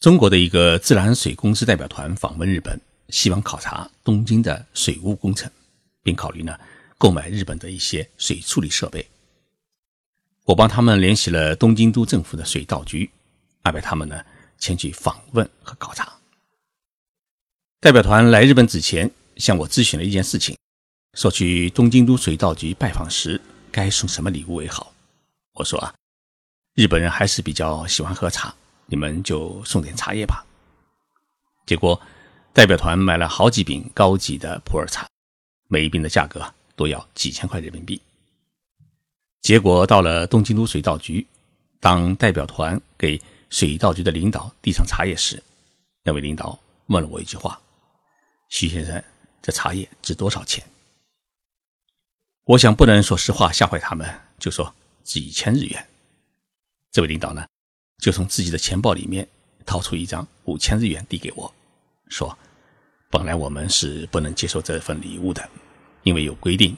中国的一个自来水公司代表团访问日本，希望考察东京的水务工程，并考虑呢购买日本的一些水处理设备。我帮他们联系了东京都政府的水道局，安排他们呢前去访问和考察。代表团来日本之前，向我咨询了一件事情，说去东京都水道局拜访时该送什么礼物为好。我说啊，日本人还是比较喜欢喝茶。你们就送点茶叶吧。结果，代表团买了好几饼高级的普洱茶，每一饼的价格都要几千块人民币。结果到了东京都水稻局，当代表团给水稻局的领导递上茶叶时，那位领导问了我一句话：“徐先生，这茶叶值多少钱？”我想不能说实话吓坏他们，就说几千日元。这位领导呢？就从自己的钱包里面掏出一张五千日元递给我，说：“本来我们是不能接受这份礼物的，因为有规定，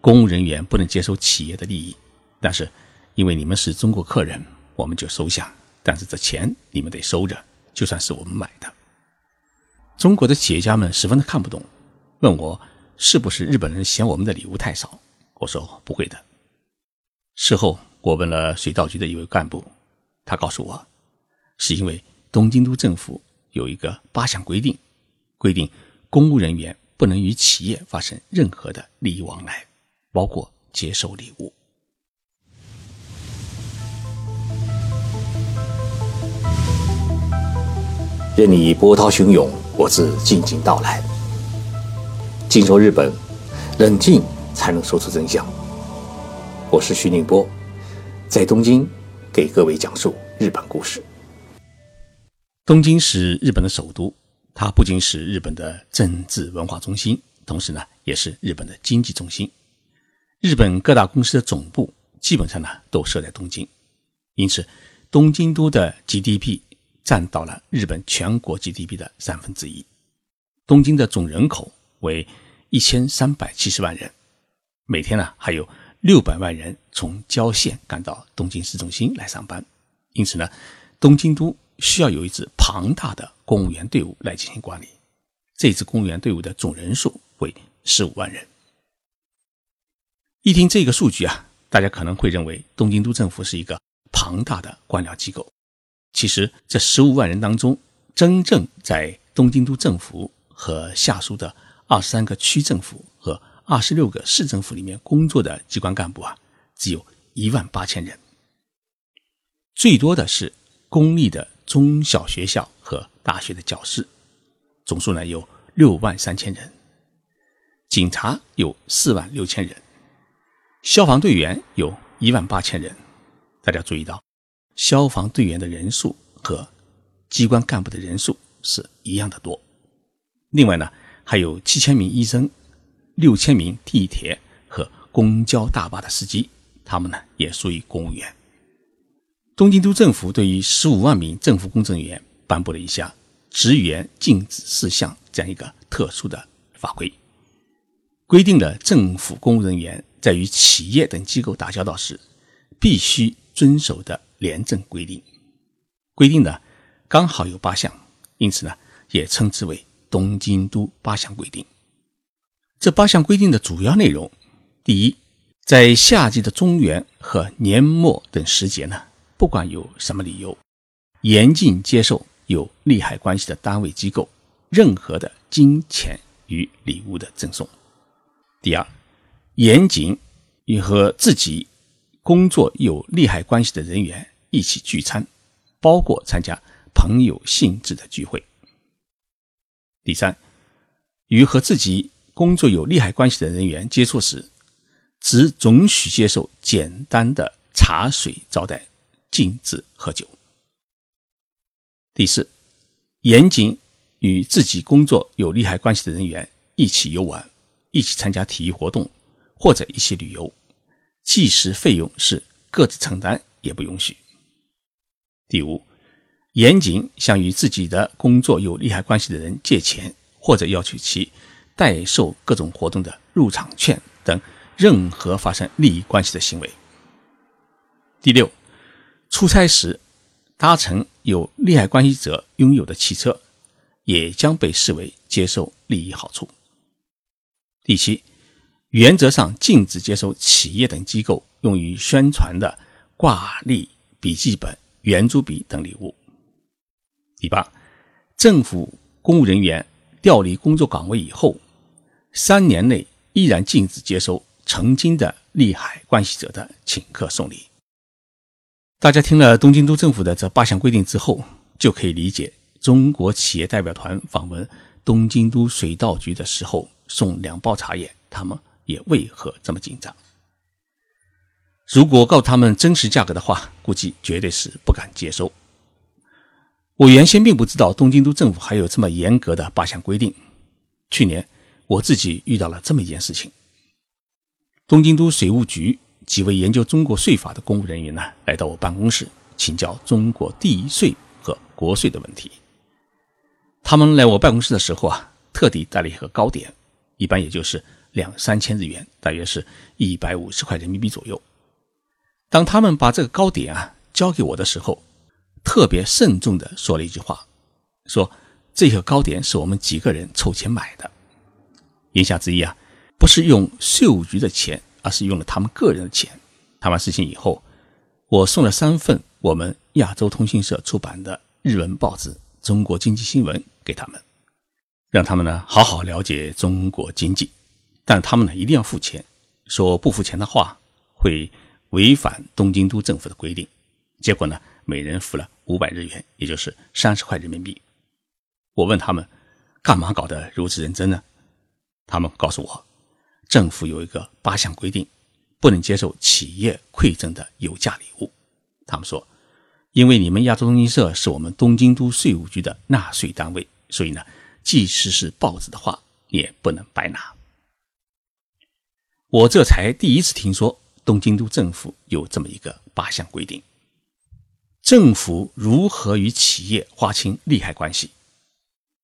公务人员不能接受企业的利益。但是因为你们是中国客人，我们就收下。但是这钱你们得收着，就算是我们买的。”中国的企业家们十分的看不懂，问我是不是日本人嫌我们的礼物太少。我说不会的。事后我问了水稻局的一位干部。他告诉我，是因为东京都政府有一个八项规定，规定公务人员不能与企业发生任何的利益往来，包括接受礼物。任你波涛汹涌，我自静静到来。静说日本，冷静才能说出真相。我是徐宁波，在东京。给各位讲述日本故事。东京是日本的首都，它不仅是日本的政治文化中心，同时呢，也是日本的经济中心。日本各大公司的总部基本上呢都设在东京，因此东京都的 GDP 占到了日本全国 GDP 的三分之一。东京的总人口为一千三百七十万人，每天呢还有。六百万人从郊县赶到东京市中心来上班，因此呢，东京都需要有一支庞大的公务员队伍来进行管理。这支公务员队伍的总人数为十五万人。一听这个数据啊，大家可能会认为东京都政府是一个庞大的官僚机构。其实，这十五万人当中，真正在东京都政府和下属的二十三个区政府和二十六个市政府里面工作的机关干部啊，只有一万八千人。最多的是公立的中小学校和大学的教师，总数呢有六万三千人。警察有四万六千人，消防队员有一万八千人。大家注意到，消防队员的人数和机关干部的人数是一样的多。另外呢，还有七千名医生。六千名地铁和公交大巴的司机，他们呢也属于公务员。东京都政府对于十五万名政府公证员颁布了一项职员禁止事项这样一个特殊的法规，规定了政府公务人员在与企业等机构打交道时必须遵守的廉政规定。规定呢刚好有八项，因此呢也称之为东京都八项规定。这八项规定的主要内容：第一，在夏季的中元和年末等时节呢，不管有什么理由，严禁接受有利害关系的单位机构任何的金钱与礼物的赠送；第二，严禁与和自己工作有利害关系的人员一起聚餐，包括参加朋友性质的聚会；第三，与和自己。工作有利害关系的人员接触时，只准许接受简单的茶水招待，禁止喝酒。第四，严禁与自己工作有利害关系的人员一起游玩、一起参加体育活动或者一起旅游，即使费用是各自承担，也不允许。第五，严禁向与自己的工作有利害关系的人借钱或者要求其。代售各种活动的入场券等任何发生利益关系的行为。第六，出差时搭乘有利害关系者拥有的汽车，也将被视为接受利益好处。第七，原则上禁止接收企业等机构用于宣传的挂历、笔记本、圆珠笔等礼物。第八，政府公务人员调离工作岗位以后，三年内依然禁止接收曾经的利害关系者的请客送礼。大家听了东京都政府的这八项规定之后，就可以理解中国企业代表团访问东京都水稻局的时候送两包茶叶，他们也为何这么紧张？如果告他们真实价格的话，估计绝对是不敢接收。我原先并不知道东京都政府还有这么严格的八项规定。去年我自己遇到了这么一件事情：东京都水务局几位研究中国税法的公务人员呢，来到我办公室请教中国地税和国税的问题。他们来我办公室的时候啊，特地带了一盒糕点，一般也就是两三千日元，大约是一百五十块人民币左右。当他们把这个糕点啊交给我的时候，特别慎重地说了一句话，说这盒糕点是我们几个人凑钱买的。言下之意啊，不是用税务局的钱，而是用了他们个人的钱。谈完事情以后，我送了三份我们亚洲通讯社出版的日文报纸《中国经济新闻》给他们，让他们呢好好了解中国经济。但他们呢一定要付钱，说不付钱的话会违反东京都政府的规定。结果呢，每人付了。五百日元，也就是三十块人民币。我问他们，干嘛搞得如此认真呢？他们告诉我，政府有一个八项规定，不能接受企业馈赠的有价礼物。他们说，因为你们亚洲中心社是我们东京都税务局的纳税单位，所以呢，即使是报纸的话，也不能白拿。我这才第一次听说东京都政府有这么一个八项规定。政府如何与企业划清利害关系？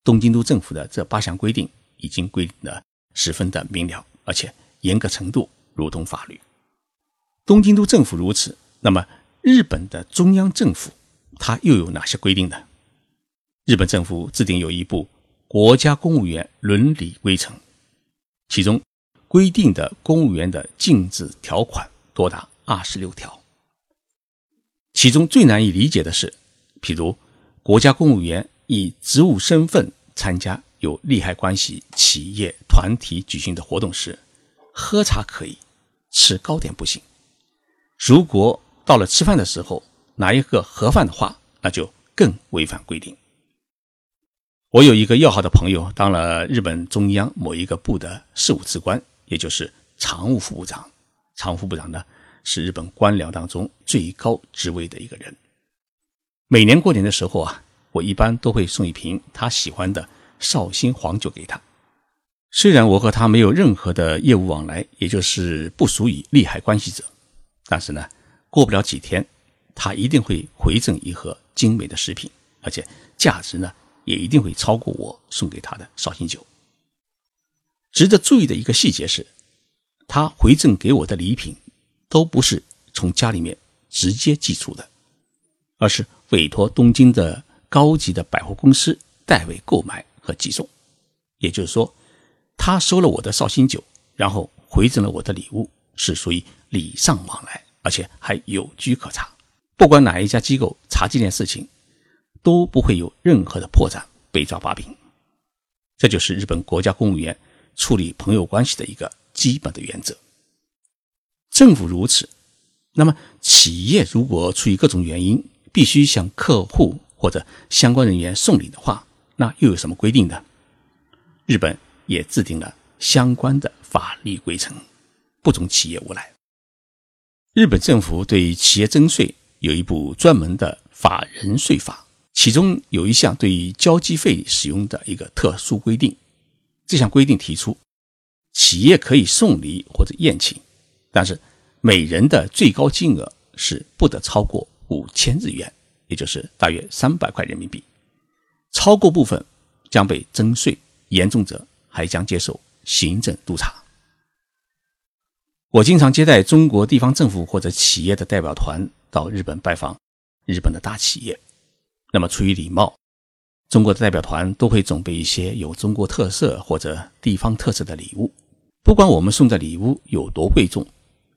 东京都政府的这八项规定已经规定了十分的明了，而且严格程度如同法律。东京都政府如此，那么日本的中央政府它又有哪些规定呢？日本政府制定有一部《国家公务员伦理规程》，其中规定的公务员的禁止条款多达二十六条。其中最难以理解的是，譬如国家公务员以职务身份参加有利害关系企业团体举行的活动时，喝茶可以，吃糕点不行。如果到了吃饭的时候拿一个盒饭的话，那就更违反规定。我有一个要好的朋友，当了日本中央某一个部的事务次官，也就是常务副部长。常务副部长呢？是日本官僚当中最高职位的一个人。每年过年的时候啊，我一般都会送一瓶他喜欢的绍兴黄酒给他。虽然我和他没有任何的业务往来，也就是不属于利害关系者，但是呢，过不了几天，他一定会回赠一盒精美的食品，而且价值呢也一定会超过我送给他的绍兴酒。值得注意的一个细节是，他回赠给我的礼品。都不是从家里面直接寄出的，而是委托东京的高级的百货公司代为购买和寄送。也就是说，他收了我的绍兴酒，然后回赠了我的礼物，是属于礼尚往来，而且还有据可查。不管哪一家机构查这件事情，都不会有任何的破绽被抓把柄。这就是日本国家公务员处理朋友关系的一个基本的原则。政府如此，那么企业如果出于各种原因必须向客户或者相关人员送礼的话，那又有什么规定呢？日本也制定了相关的法律规程，不准企业无赖。日本政府对企业征税有一部专门的法人税法，其中有一项对于交际费使用的一个特殊规定。这项规定提出，企业可以送礼或者宴请。但是，每人的最高金额是不得超过五千日元，也就是大约三百块人民币。超过部分将被征税，严重者还将接受行政督查。我经常接待中国地方政府或者企业的代表团到日本拜访日本的大企业，那么出于礼貌，中国的代表团都会准备一些有中国特色或者地方特色的礼物。不管我们送的礼物有多贵重，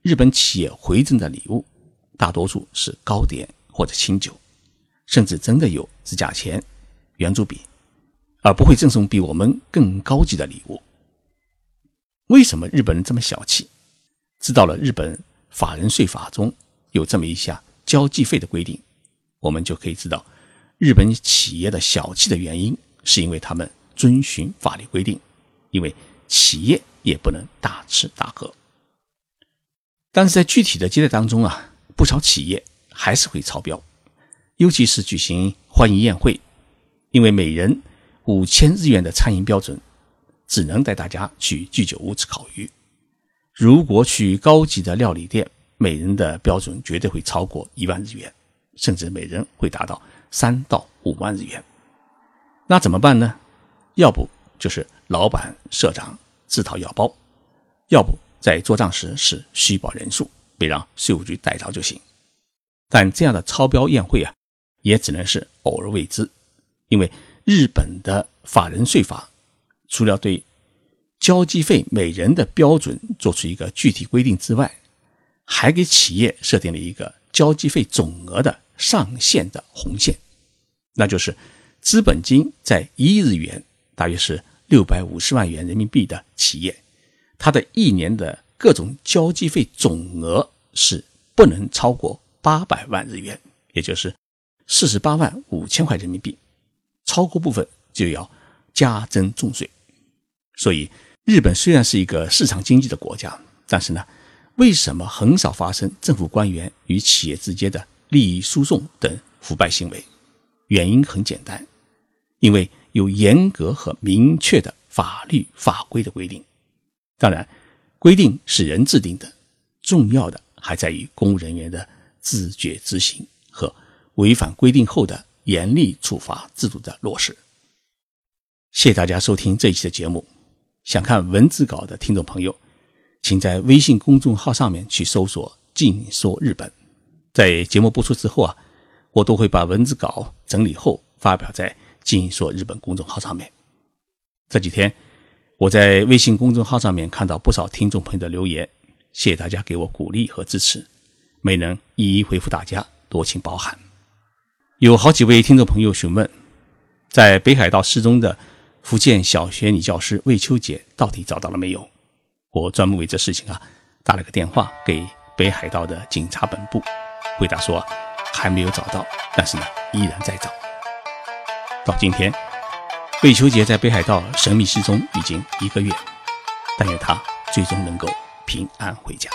日本企业回赠的礼物大多数是糕点或者清酒，甚至真的有指甲钳、圆珠笔，而不会赠送比我们更高级的礼物。为什么日本人这么小气？知道了日本法人税法中有这么一项交际费的规定，我们就可以知道日本企业的小气的原因，是因为他们遵循法律规定，因为企业。也不能大吃大喝，但是在具体的接待当中啊，不少企业还是会超标，尤其是举行欢迎宴会，因为每人五千日元的餐饮标准，只能带大家去居酒屋吃烤鱼。如果去高级的料理店，每人的标准绝对会超过一万日元，甚至每人会达到三到五万日元。那怎么办呢？要不就是老板、社长。自掏腰包，要不在做账时是虚报人数，别让税务局逮着就行。但这样的超标宴会啊，也只能是偶尔为之，因为日本的法人税法除了对交际费每人的标准做出一个具体规定之外，还给企业设定了一个交际费总额的上限的红线，那就是资本金在一日元，大约是。六百五十万元人民币的企业，它的一年的各种交际费总额是不能超过八百万日元，也就是四十八万五千块人民币，超过部分就要加征重税。所以，日本虽然是一个市场经济的国家，但是呢，为什么很少发生政府官员与企业之间的利益输送等腐败行为？原因很简单，因为。有严格和明确的法律法规的规定，当然，规定是人制定的，重要的还在于公务人员的自觉执行和违反规定后的严厉处罚制度的落实。谢谢大家收听这一期的节目。想看文字稿的听众朋友，请在微信公众号上面去搜索“静说日本”。在节目播出之后啊，我都会把文字稿整理后发表在。静说日本公众号上面，这几天我在微信公众号上面看到不少听众朋友的留言，谢谢大家给我鼓励和支持，没能一一回复大家，多请包涵。有好几位听众朋友询问，在北海道失踪的福建小学女教师魏秋杰到底找到了没有？我专门为这事情啊打了个电话给北海道的警察本部，回答说还没有找到，但是呢依然在找。到今天，魏秋杰在北海道神秘失踪已经一个月，但愿他最终能够平安回家。